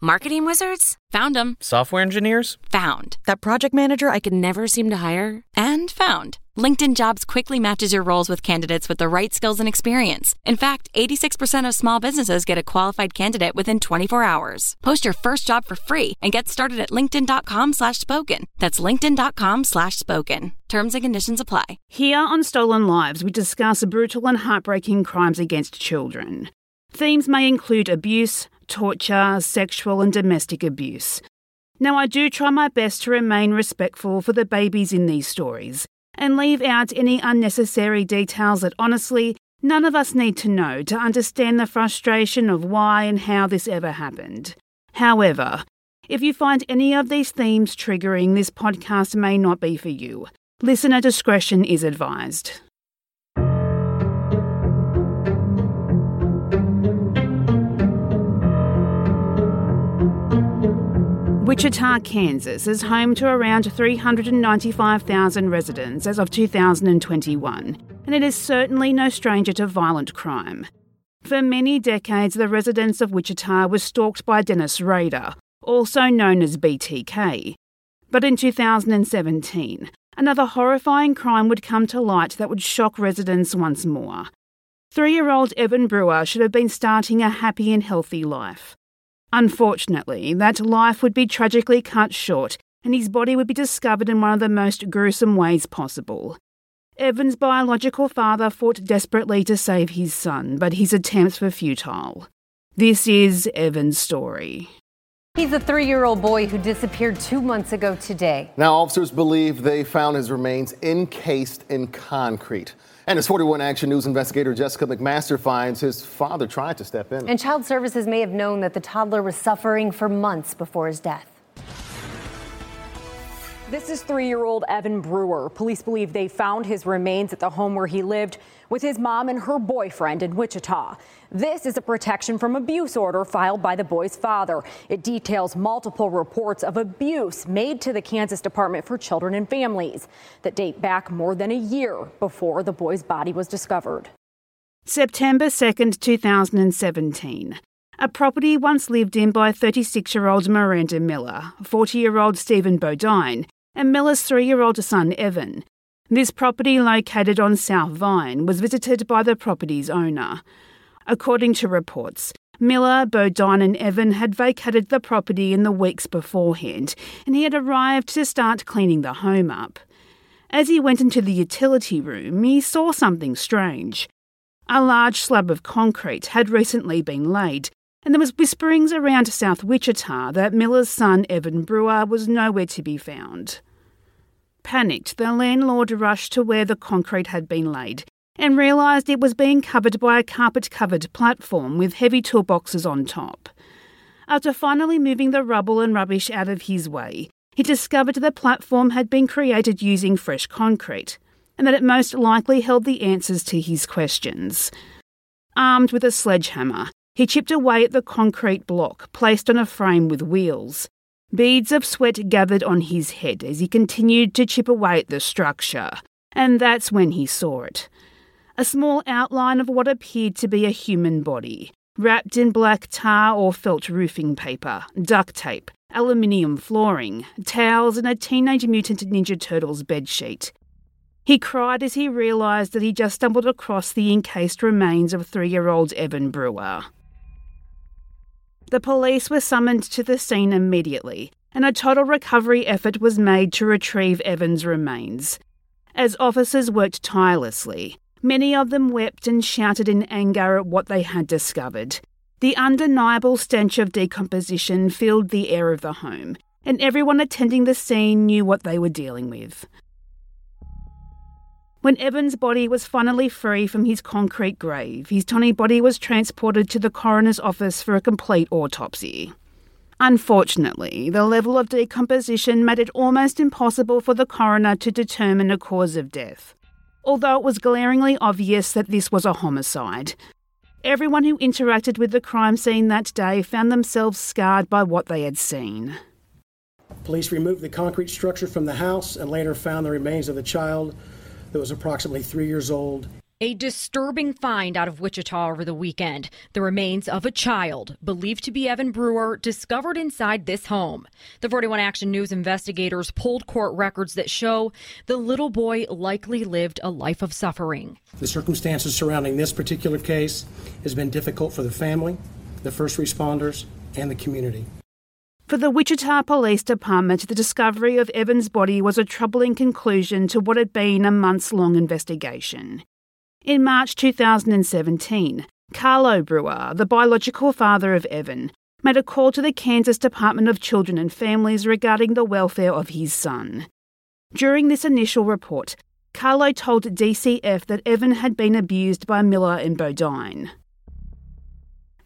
Marketing wizards? Found them. Software engineers? Found. That project manager I could never seem to hire? And found. LinkedIn Jobs quickly matches your roles with candidates with the right skills and experience. In fact, 86% of small businesses get a qualified candidate within 24 hours. Post your first job for free and get started at linkedin.com slash spoken. That's linkedin.com slash spoken. Terms and conditions apply. Here on Stolen Lives, we discuss brutal and heartbreaking crimes against children. Themes may include abuse, torture, sexual and domestic abuse. Now, I do try my best to remain respectful for the babies in these stories and leave out any unnecessary details that honestly none of us need to know to understand the frustration of why and how this ever happened. However, if you find any of these themes triggering, this podcast may not be for you. Listener discretion is advised. Wichita, Kansas is home to around 395,000 residents as of 2021, and it is certainly no stranger to violent crime. For many decades, the residents of Wichita were stalked by Dennis Rader, also known as BTK. But in 2017, another horrifying crime would come to light that would shock residents once more. Three year old Evan Brewer should have been starting a happy and healthy life. Unfortunately, that life would be tragically cut short and his body would be discovered in one of the most gruesome ways possible. Evan's biological father fought desperately to save his son, but his attempts were futile. This is Evan's story. He's a three year old boy who disappeared two months ago today. Now, officers believe they found his remains encased in concrete. And as 41 Action News investigator Jessica McMaster finds his father tried to step in. And Child Services may have known that the toddler was suffering for months before his death. This is three year old Evan Brewer. Police believe they found his remains at the home where he lived with his mom and her boyfriend in Wichita. This is a protection from abuse order filed by the boy's father. It details multiple reports of abuse made to the Kansas Department for Children and Families that date back more than a year before the boy's body was discovered. September 2nd, 2017. A property once lived in by 36 year old Miranda Miller, 40 year old Stephen Bodine, and Miller's three year old son Evan. This property, located on South Vine, was visited by the property's owner. According to reports, Miller, Bodine, and Evan had vacated the property in the weeks beforehand, and he had arrived to start cleaning the home up. As he went into the utility room, he saw something strange. A large slab of concrete had recently been laid, and there was whisperings around South Wichita that Miller's son Evan Brewer was nowhere to be found. Panicked, the landlord rushed to where the concrete had been laid and realised it was being covered by a carpet covered platform with heavy toolboxes on top. After finally moving the rubble and rubbish out of his way, he discovered the platform had been created using fresh concrete and that it most likely held the answers to his questions. Armed with a sledgehammer, he chipped away at the concrete block placed on a frame with wheels. Beads of sweat gathered on his head as he continued to chip away at the structure, and that's when he saw it a small outline of what appeared to be a human body, wrapped in black tar or felt roofing paper, duct tape, aluminium flooring, towels, and a Teenage Mutant Ninja Turtles bedsheet. He cried as he realised that he just stumbled across the encased remains of three year old Evan Brewer. The police were summoned to the scene immediately, and a total recovery effort was made to retrieve Evan's remains. As officers worked tirelessly, Many of them wept and shouted in anger at what they had discovered. The undeniable stench of decomposition filled the air of the home, and everyone attending the scene knew what they were dealing with. When Evan's body was finally free from his concrete grave, his tiny body was transported to the coroner's office for a complete autopsy. Unfortunately, the level of decomposition made it almost impossible for the coroner to determine a cause of death although it was glaringly obvious that this was a homicide. Everyone who interacted with the crime scene that day found themselves scarred by what they had seen. Police removed the concrete structure from the house and later found the remains of the child that was approximately three years old. A disturbing find out of Wichita over the weekend. The remains of a child, believed to be Evan Brewer, discovered inside this home. The 41 Action News investigators pulled court records that show the little boy likely lived a life of suffering. The circumstances surrounding this particular case has been difficult for the family, the first responders, and the community. For the Wichita Police Department, the discovery of Evan's body was a troubling conclusion to what had been a months long investigation. In March 2017, Carlo Brewer, the biological father of Evan, made a call to the Kansas Department of Children and Families regarding the welfare of his son. During this initial report, Carlo told DCF that Evan had been abused by Miller and Bodine.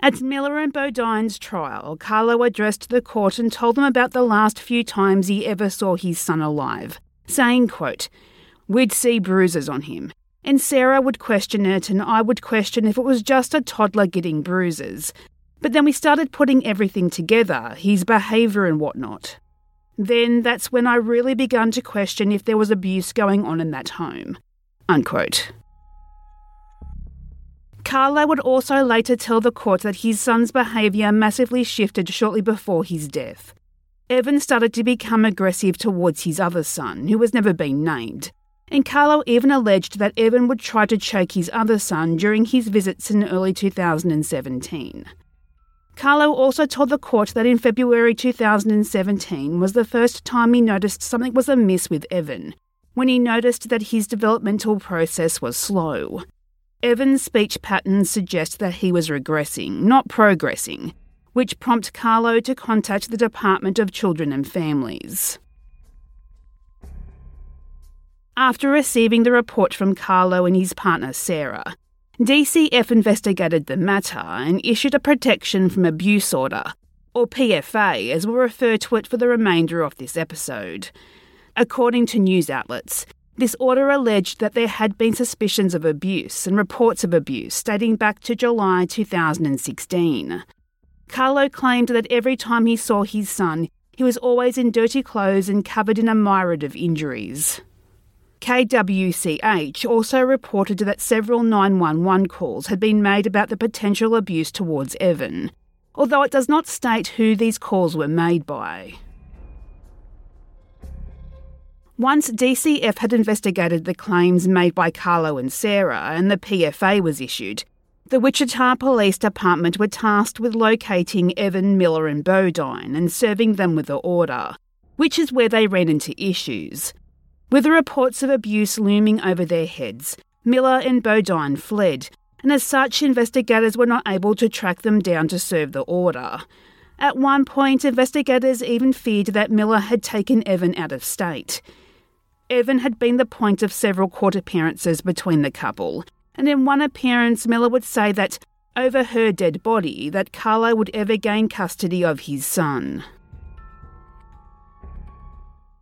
At Miller and Bodine's trial, Carlo addressed the court and told them about the last few times he ever saw his son alive, saying, quote, We'd see bruises on him, and Sarah would question it, and I would question if it was just a toddler getting bruises. But then we started putting everything together, his behaviour and whatnot. Then that's when I really began to question if there was abuse going on in that home. Unquote. Carlo would also later tell the court that his son's behaviour massively shifted shortly before his death. Evan started to become aggressive towards his other son, who has never been named, and Carlo even alleged that Evan would try to choke his other son during his visits in early 2017. Carlo also told the court that in February 2017 was the first time he noticed something was amiss with Evan, when he noticed that his developmental process was slow. Evan's speech patterns suggest that he was regressing, not progressing, which prompted Carlo to contact the Department of Children and Families. After receiving the report from Carlo and his partner Sarah, DCF investigated the matter and issued a protection from abuse order, or PFA as we'll refer to it for the remainder of this episode. According to news outlets, this order alleged that there had been suspicions of abuse and reports of abuse dating back to July 2016. Carlo claimed that every time he saw his son, he was always in dirty clothes and covered in a myriad of injuries. KWCH also reported that several 911 calls had been made about the potential abuse towards Evan, although it does not state who these calls were made by. Once DCF had investigated the claims made by Carlo and Sarah and the PFA was issued, the Wichita Police Department were tasked with locating Evan, Miller, and Bodine and serving them with the order, which is where they ran into issues. With the reports of abuse looming over their heads, Miller and Bodine fled, and as such, investigators were not able to track them down to serve the order. At one point, investigators even feared that Miller had taken Evan out of state. Evan had been the point of several court appearances between the couple, and in one appearance, Miller would say that over her dead body that Carlo would ever gain custody of his son.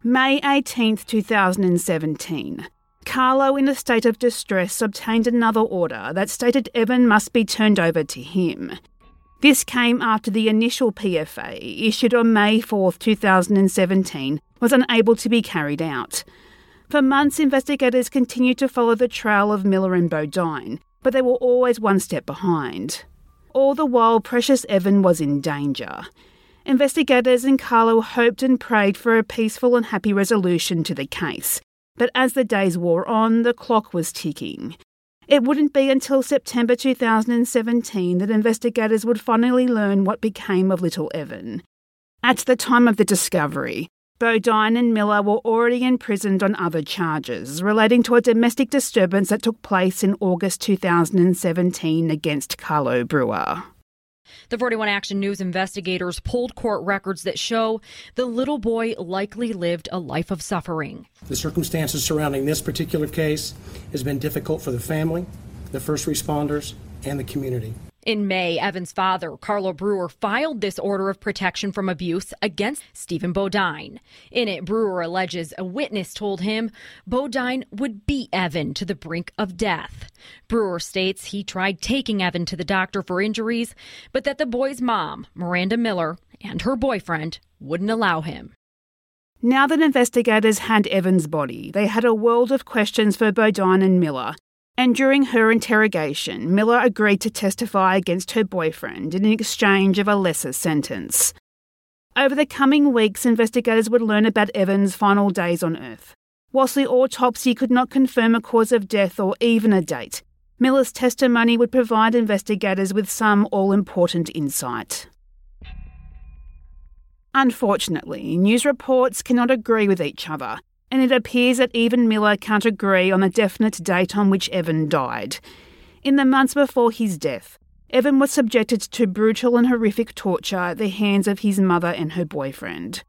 May 18, 2017. Carlo, in a state of distress, obtained another order that stated Evan must be turned over to him. This came after the initial PFA, issued on May 4, 2017, was unable to be carried out. For months, investigators continued to follow the trail of Miller and Bodine, but they were always one step behind. All the while, Precious Evan was in danger. Investigators and Carlo hoped and prayed for a peaceful and happy resolution to the case, but as the days wore on, the clock was ticking. It wouldn't be until September 2017 that investigators would finally learn what became of little Evan. At the time of the discovery, Bodine and Miller were already imprisoned on other charges relating to a domestic disturbance that took place in August 2017 against Carlo Brewer. The 41 Action News investigators pulled court records that show the little boy likely lived a life of suffering. The circumstances surrounding this particular case has been difficult for the family, the first responders, and the community. In May, Evan's father, Carlo Brewer, filed this order of protection from abuse against Stephen Bodine. In it, Brewer alleges a witness told him Bodine would beat Evan to the brink of death. Brewer states he tried taking Evan to the doctor for injuries, but that the boy's mom, Miranda Miller, and her boyfriend wouldn't allow him. Now that investigators had Evan's body, they had a world of questions for Bodine and Miller. And during her interrogation, Miller agreed to testify against her boyfriend in exchange of a lesser sentence. Over the coming weeks, investigators would learn about Evan's final days on Earth. Whilst the autopsy could not confirm a cause of death or even a date, Miller's testimony would provide investigators with some all important insight. Unfortunately, news reports cannot agree with each other, and it appears that even Miller can't agree on the definite date on which Evan died. In the months before his death, Evan was subjected to brutal and horrific torture at the hands of his mother and her boyfriend.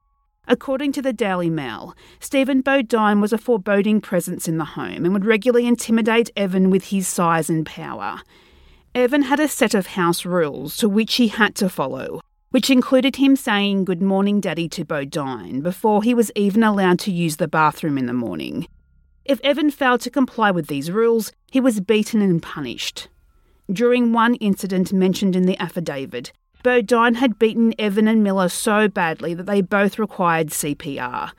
According to the Daily Mail, Stephen Bodine was a foreboding presence in the home and would regularly intimidate Evan with his size and power. Evan had a set of house rules to which he had to follow, which included him saying Good morning, Daddy to Bodine before he was even allowed to use the bathroom in the morning. If Evan failed to comply with these rules, he was beaten and punished. During one incident mentioned in the affidavit, Bodine had beaten Evan and Miller so badly that they both required CPR.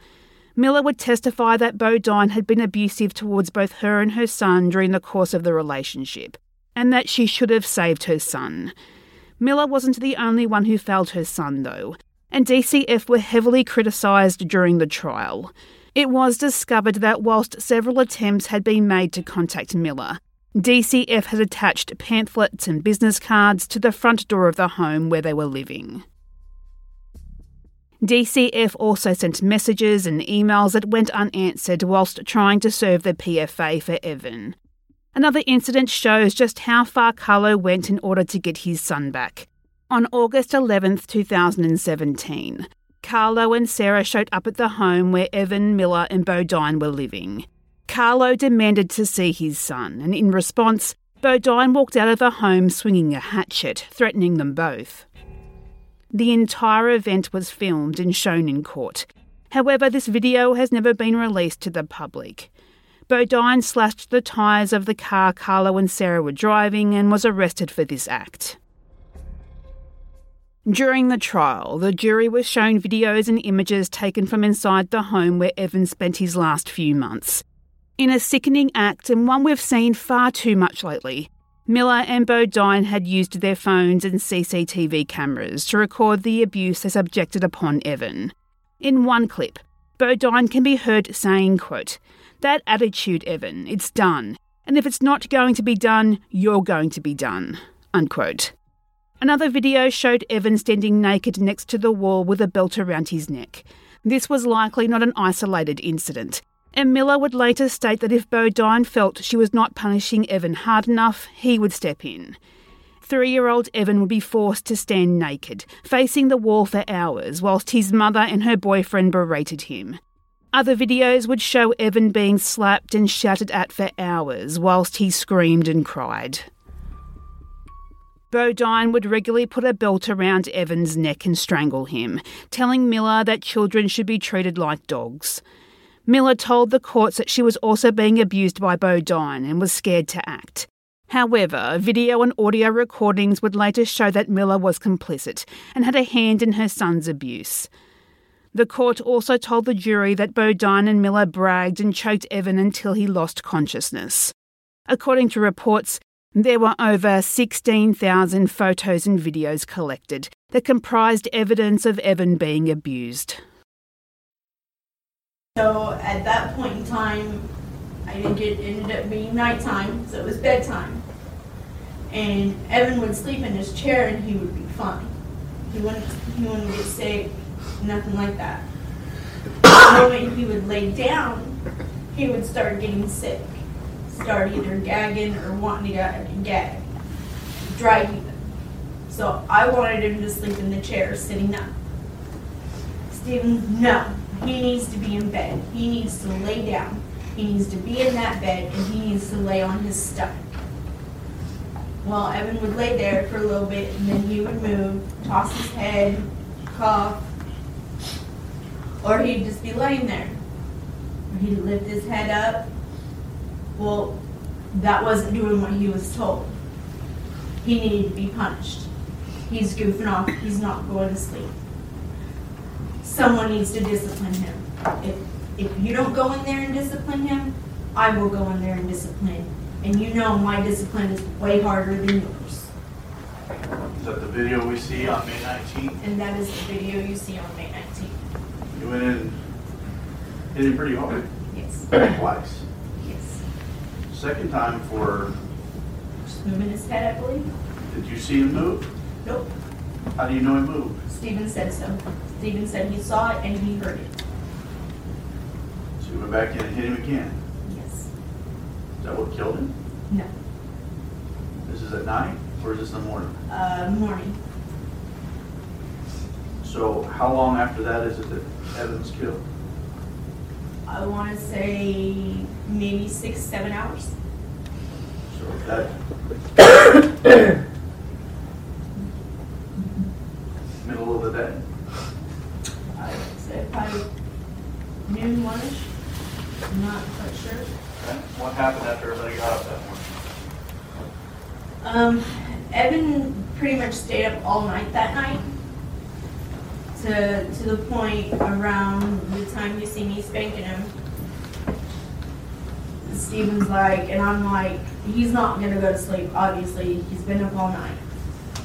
Miller would testify that Bodine had been abusive towards both her and her son during the course of the relationship, and that she should have saved her son. Miller wasn't the only one who failed her son, though, and DCF were heavily criticised during the trial. It was discovered that whilst several attempts had been made to contact Miller, DCF had attached pamphlets and business cards to the front door of the home where they were living. DCF also sent messages and emails that went unanswered whilst trying to serve the PFA for Evan. Another incident shows just how far Carlo went in order to get his son back. On August 11, 2017, Carlo and Sarah showed up at the home where Evan, Miller, and Bodine were living. Carlo demanded to see his son, and in response, Bodine walked out of the home swinging a hatchet, threatening them both. The entire event was filmed and shown in court. However, this video has never been released to the public. Bodine slashed the tyres of the car Carlo and Sarah were driving and was arrested for this act. During the trial, the jury was shown videos and images taken from inside the home where Evan spent his last few months. In a sickening act and one we've seen far too much lately, Miller and Bodine had used their phones and CCTV cameras to record the abuse they subjected upon Evan. In one clip, Bodine can be heard saying, quote, that attitude, Evan, it's done. And if it's not going to be done, you're going to be done. Unquote. Another video showed Evan standing naked next to the wall with a belt around his neck. This was likely not an isolated incident, and Miller would later state that if Bodine felt she was not punishing Evan hard enough, he would step in. Three year old Evan would be forced to stand naked, facing the wall for hours, whilst his mother and her boyfriend berated him. Other videos would show Evan being slapped and shouted at for hours whilst he screamed and cried. Bodine would regularly put a belt around Evan's neck and strangle him, telling Miller that children should be treated like dogs. Miller told the courts that she was also being abused by Bodine and was scared to act. However, video and audio recordings would later show that Miller was complicit and had a hand in her son's abuse. The court also told the jury that Bodine and Miller bragged and choked Evan until he lost consciousness. According to reports, there were over 16,000 photos and videos collected that comprised evidence of Evan being abused. So at that point in time, I think it ended up being nighttime, so it was bedtime. And Evan would sleep in his chair and he would be fine. He wouldn't, he wouldn't get sick, nothing like that. The moment he would lay down, he would start getting sick. Start either gagging or wanting to gag. Dry heaving. So I wanted him to sleep in the chair sitting up. Stephen, no. He needs to be in bed. He needs to lay down. He needs to be in that bed and he needs to lay on his stomach. Well, Evan would lay there for a little bit and then he would move, toss his head, cough, or he'd just be laying there. Or he'd lift his head up. Well, that wasn't doing what he was told. He needed to be punished. He's goofing off. He's not going to sleep. Someone needs to discipline him. If, if you don't go in there and discipline him, I will go in there and discipline. And you know my discipline is way harder than yours. Is that the video we see on May 19th? And that is the video you see on May 19th. Went in, hit him pretty hard, Yes, twice. yes. Second time for, Just moving his head, I believe. did you see him move? Nope. How do you know he moved? Stephen said so. Stephen said he saw it and he heard it. So you went back in and hit him again. Yes. Is that what killed him? No. This is at night or is this in the morning? Uh, morning. So how long after that is it that Evans killed? I want to say maybe six, seven hours. So that. Middle of the day? I would say probably noon, one-ish. I'm not quite sure. Okay. What happened after everybody got up that morning? Um, Evan pretty much stayed up all night that night. To, to the point around the time you see me spanking him. Stephen's like, and I'm like, he's not gonna go to sleep, obviously, he's been up all night.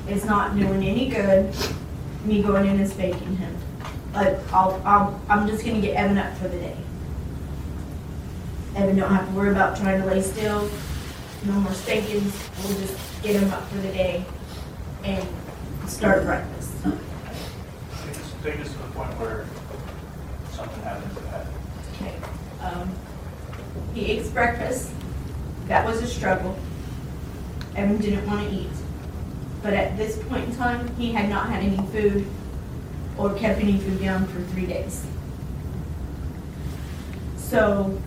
It's not doing any good, me going in and spanking him. But I'll, I'll, I'm just gonna get Evan up for the day. Evan don't have to worry about trying to lay still, no more spankings, we'll just get him up for the day and start breakfast. To the point where something happens to that. Okay. Um, he eats breakfast, that was a struggle. Evan didn't want to eat. But at this point in time, he had not had any food or kept any food down for three days. So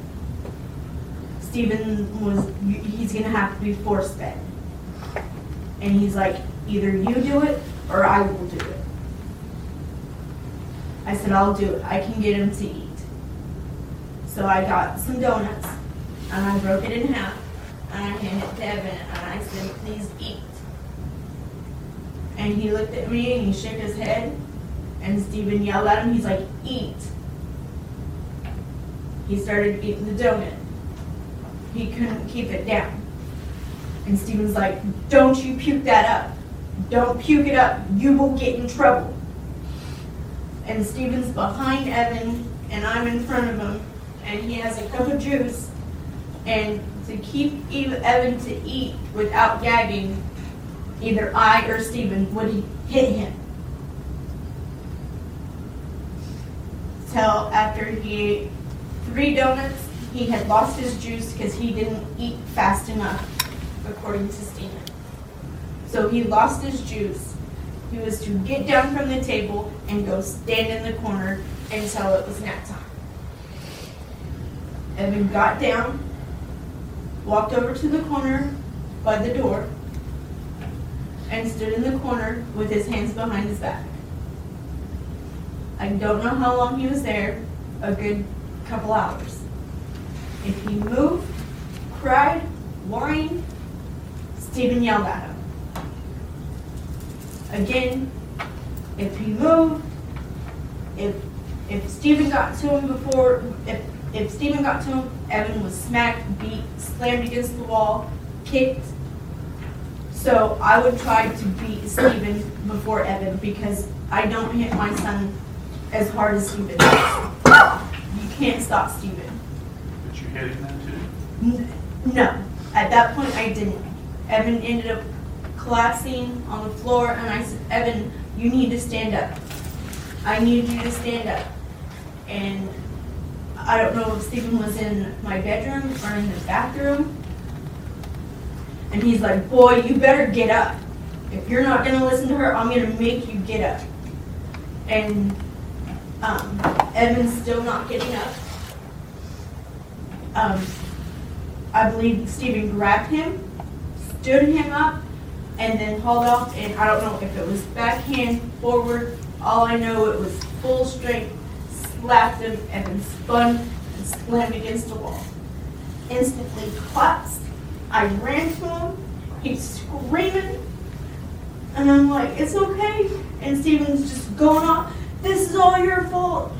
Stephen was, he's gonna have to be force fed. And he's like, either you do it or I will do it. I said, I'll do it. I can get him to eat. So I got some donuts and I broke it in half and I handed it to Evan and I said, please eat. And he looked at me and he shook his head and Stephen yelled at him. He's like, eat. He started eating the donut. He couldn't keep it down. And Stephen's like, don't you puke that up. Don't puke it up. You will get in trouble. And Stephen's behind Evan and I'm in front of him and he has a cup of juice. And to keep Evan to eat without gagging, either I or Stephen would hit him. Till after he ate three donuts, he had lost his juice because he didn't eat fast enough, according to Stephen. So he lost his juice. He was to get down from the table and go stand in the corner until it was nap time. Evan got down, walked over to the corner by the door, and stood in the corner with his hands behind his back. I don't know how long he was there, a good couple hours. If he moved, cried, whined, Stephen yelled at him. Again, if he moved, if if Stephen got to him before, if if Stephen got to him, Evan was smacked, beat, slammed against the wall, kicked. So I would try to beat Stephen before Evan because I don't hit my son as hard as Stephen does. You can't stop Stephen. But you hit him then too? No, at that point I didn't. Evan ended up collapsing on the floor, and I said, Evan, you need to stand up. I need you to stand up. And I don't know if Stephen was in my bedroom or in the bathroom. And he's like, Boy, you better get up. If you're not going to listen to her, I'm going to make you get up. And um, Evan's still not getting up. Um, I believe Stephen grabbed him, stood him up, and then hauled off. And I don't know if it was backhand, forward. All I know it was full strength, slapped him, and then spun and slammed against the wall. Instantly collapsed. I ran to him. He's screaming. And I'm like, it's okay. And Stephen's just going off. This is all your fault.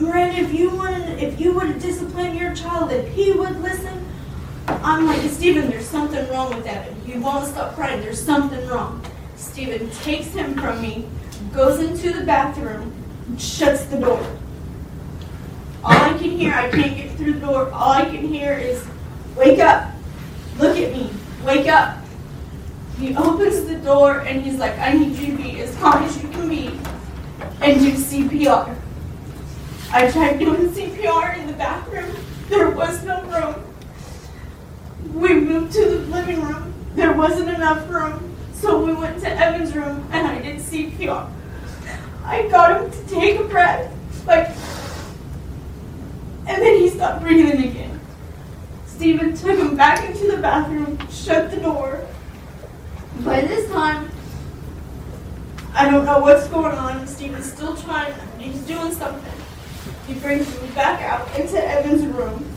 Miranda, if you wanted, if you would have discipline your child, if he would listen, I'm like, Stephen, there's something wrong with Evan. He won't stop crying. There's something wrong. Stephen takes him from me, goes into the bathroom, shuts the door. All I can hear, I can't get through the door. All I can hear is, wake up, look at me, wake up. He opens the door and he's like, I need you to be as calm as you can be and do CPR. I tried doing CPR in the bathroom. There was no room. We moved to the living room. There wasn't enough room. So we went to Evan's room and I did CPR. I got him to take a breath, like, and then he stopped breathing again. Stephen took him back into the bathroom, shut the door. By this time, I don't know what's going on. Stephen's still trying, he's doing something. He brings me back out into Evan's room.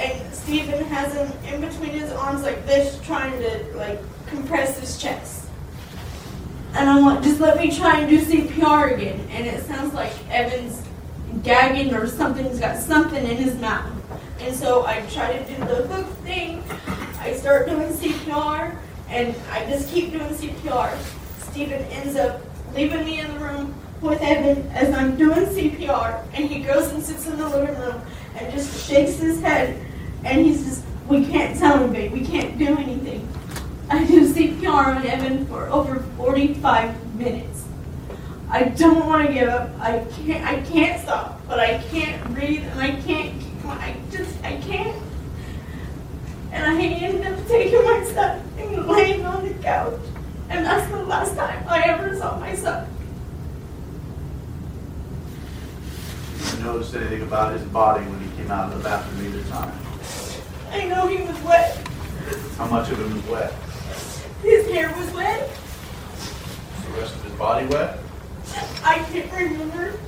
And Stephen has him in between his arms like this, trying to like compress his chest. And I'm like, just let me try and do CPR again. And it sounds like Evan's gagging or something's got something in his mouth. And so I try to do the hook thing. I start doing CPR and I just keep doing CPR. Stephen ends up leaving me in the room with Evan as I'm doing CPR, and he goes and sits in the living room and just shakes his head, and he's just, we can't tell him, babe, we can't do anything. I do CPR on Evan for over 45 minutes. I don't want to give up. I can't. I can't stop, but I can't breathe, and I can't. I just. I can't. And I ended up taking my son and laying on the couch, and that's the last time I ever saw my son. You notice anything about his body when he came out of the bathroom either time? I know he was wet. How much of him was wet? His hair was wet. Was the rest of his body wet? I can't remember.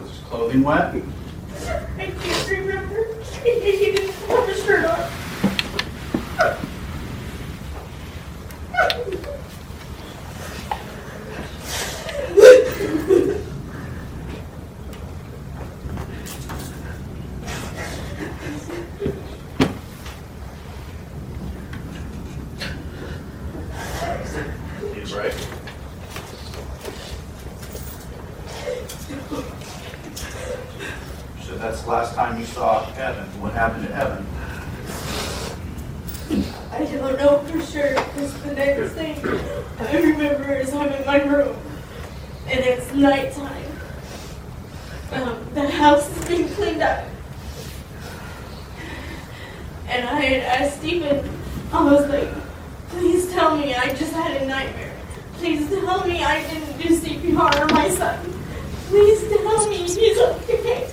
Was his clothing wet? I can't remember. He didn't have a shirt on. He's right. So that's the last time you saw Evan. What happened to Evan? I don't know for sure because the next thing I remember is I'm in my room and it's nighttime. Um, the house is being cleaned up. And I had asked Stephen, I was like, please tell me I just had a nightmare. Please tell me I didn't do CPR on my son. Please tell me he's okay.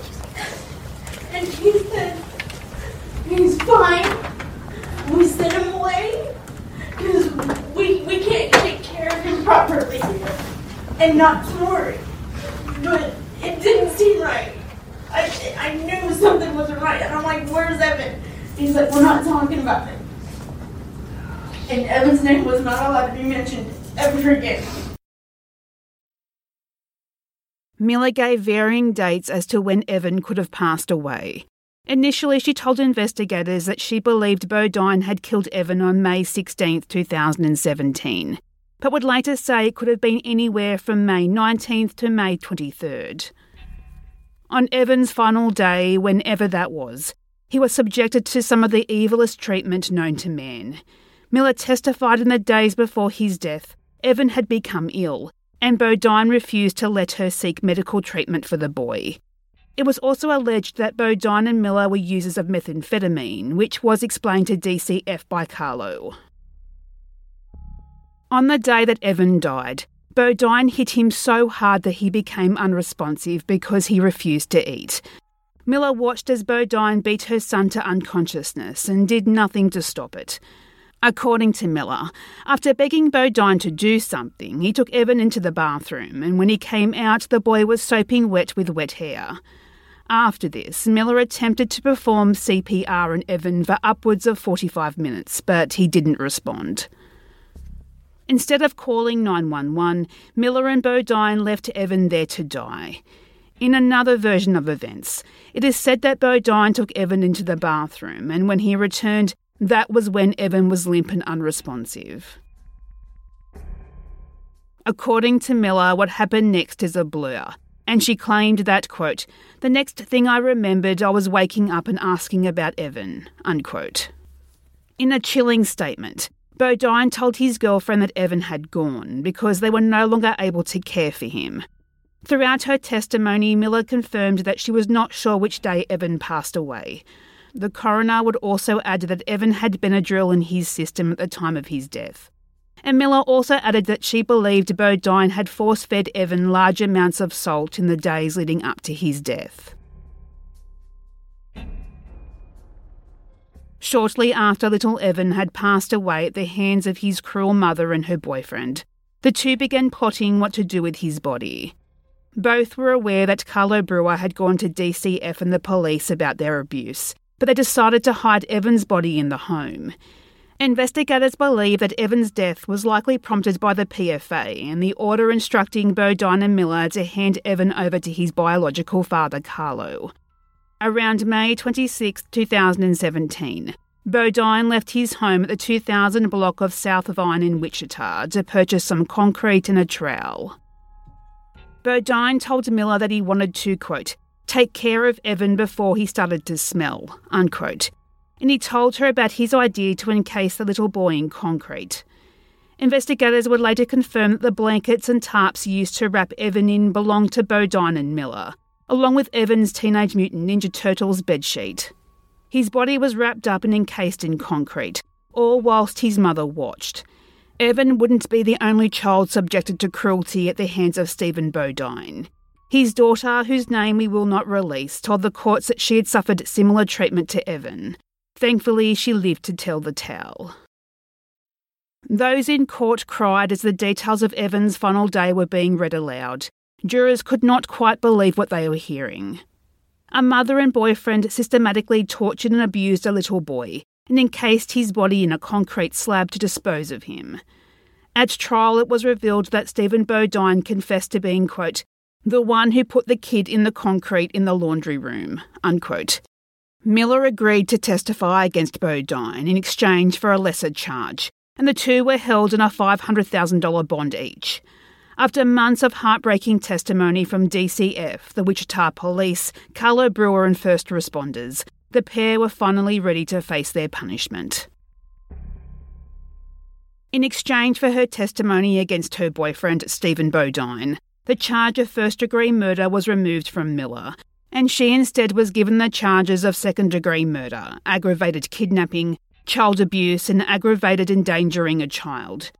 And he said, he's fine. We sent him away because we, we can't take care of him properly and not to. But it didn't seem right. I, I knew something wasn't right. And I'm like, where's Evan? He's like, we're not talking about him. And Evan's name was not allowed to be mentioned ever again. Miller gave varying dates as to when Evan could have passed away. Initially, she told investigators that she believed Bodine had killed Evan on May 16, 2017, but would later say it could have been anywhere from May 19th to May 23rd. On Evan's final day, whenever that was, he was subjected to some of the evilest treatment known to man. Miller testified in the days before his death, Evan had become ill, and Bodine refused to let her seek medical treatment for the boy. It was also alleged that Bodine and Miller were users of methamphetamine, which was explained to DCF by Carlo. On the day that Evan died, Bodine hit him so hard that he became unresponsive because he refused to eat. Miller watched as Bodine beat her son to unconsciousness and did nothing to stop it. According to Miller, after begging Bodine to do something, he took Evan into the bathroom, and when he came out, the boy was soaping wet with wet hair. After this, Miller attempted to perform CPR on Evan for upwards of 45 minutes, but he didn't respond. Instead of calling 911, Miller and Bodine left Evan there to die. In another version of events, it is said that Bodine took Evan into the bathroom, and when he returned, that was when Evan was limp and unresponsive. According to Miller, what happened next is a blur, and she claimed that, quote, the next thing I remembered, I was waking up and asking about Evan, unquote. In a chilling statement, Bodine told his girlfriend that Evan had gone because they were no longer able to care for him. Throughout her testimony, Miller confirmed that she was not sure which day Evan passed away. The coroner would also add that Evan had Benadryl in his system at the time of his death. And Miller also added that she believed Bodine had force fed Evan large amounts of salt in the days leading up to his death. Shortly after little Evan had passed away at the hands of his cruel mother and her boyfriend, the two began plotting what to do with his body. Both were aware that Carlo Brewer had gone to DCF and the police about their abuse, but they decided to hide Evan's body in the home. Investigators believe that Evan's death was likely prompted by the PFA and the order instructing Bodine and Miller to hand Evan over to his biological father, Carlo. Around May 26, 2017, Bodine left his home at the 2000 block of South Vine in Wichita to purchase some concrete and a trowel. Bodine told Miller that he wanted to, quote, take care of Evan before he started to smell, unquote, and he told her about his idea to encase the little boy in concrete. Investigators would later confirm that the blankets and tarps used to wrap Evan in belonged to Bodine and Miller, along with Evan's Teenage Mutant Ninja Turtles bedsheet. His body was wrapped up and encased in concrete, all whilst his mother watched. Evan wouldn't be the only child subjected to cruelty at the hands of Stephen Bodine. His daughter, whose name we will not release, told the courts that she had suffered similar treatment to Evan. Thankfully, she lived to tell the tale. Those in court cried as the details of Evan's final day were being read aloud. Jurors could not quite believe what they were hearing. A mother and boyfriend systematically tortured and abused a little boy and encased his body in a concrete slab to dispose of him. At trial, it was revealed that Stephen Bodine confessed to being, quote, the one who put the kid in the concrete in the laundry room, unquote. Miller agreed to testify against Bodine in exchange for a lesser charge, and the two were held in a $500,000 bond each. After months of heartbreaking testimony from DCF, the Wichita Police, Carlo Brewer, and first responders, the pair were finally ready to face their punishment. In exchange for her testimony against her boyfriend, Stephen Bodine, the charge of first degree murder was removed from Miller, and she instead was given the charges of second degree murder, aggravated kidnapping, child abuse, and aggravated endangering a child.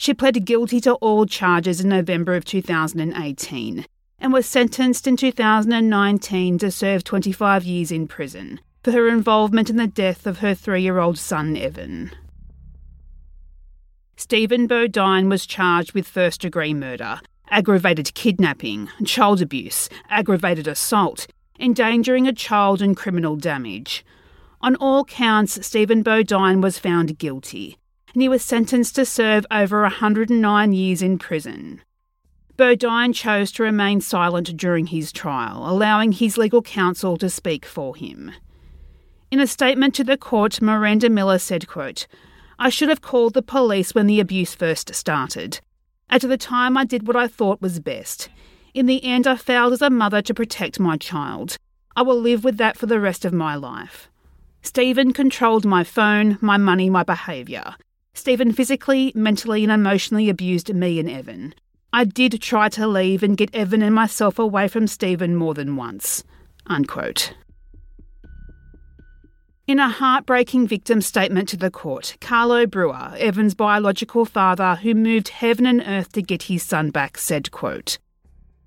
She pled guilty to all charges in November of 2018 and was sentenced in 2019 to serve 25 years in prison for her involvement in the death of her three year old son, Evan. Stephen Bodine was charged with first degree murder, aggravated kidnapping, child abuse, aggravated assault, endangering a child, and criminal damage. On all counts, Stephen Bodine was found guilty, and he was sentenced to serve over 109 years in prison. Bodine chose to remain silent during his trial, allowing his legal counsel to speak for him. In a statement to the court, Miranda Miller said, quote, I should have called the police when the abuse first started. At the time, I did what I thought was best. In the end, I failed as a mother to protect my child. I will live with that for the rest of my life. Stephen controlled my phone, my money, my behaviour. Stephen physically, mentally, and emotionally abused me and Evan. I did try to leave and get Evan and myself away from Stephen more than once. Unquote. In a heartbreaking victim statement to the court, Carlo Brewer, Evan's biological father who moved heaven and earth to get his son back, said, quote,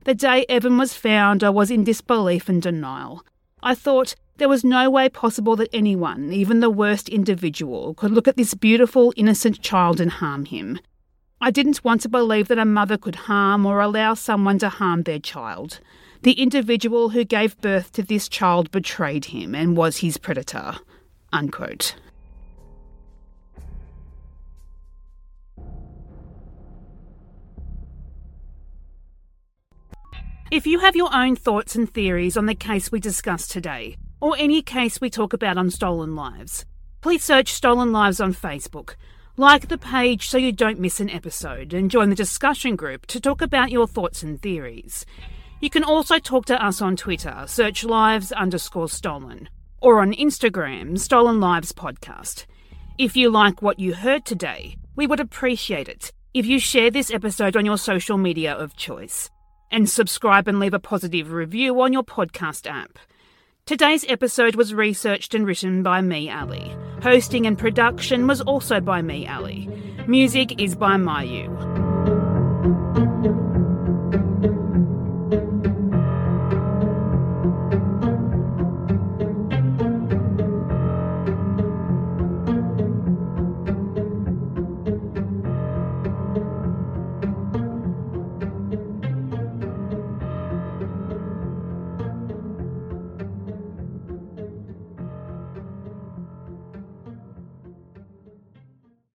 The day Evan was found, I was in disbelief and denial. I thought there was no way possible that anyone, even the worst individual, could look at this beautiful, innocent child and harm him. I didn't want to believe that a mother could harm or allow someone to harm their child. The individual who gave birth to this child betrayed him and was his predator. Unquote. If you have your own thoughts and theories on the case we discussed today, or any case we talk about on Stolen Lives, please search Stolen Lives on Facebook. Like the page so you don't miss an episode, and join the discussion group to talk about your thoughts and theories. You can also talk to us on Twitter, search lives underscore stolen, or on Instagram, Stolen Lives Podcast. If you like what you heard today, we would appreciate it if you share this episode on your social media of choice and subscribe and leave a positive review on your podcast app. Today's episode was researched and written by me, Ali. Hosting and production was also by me, Ali. Music is by Myuu.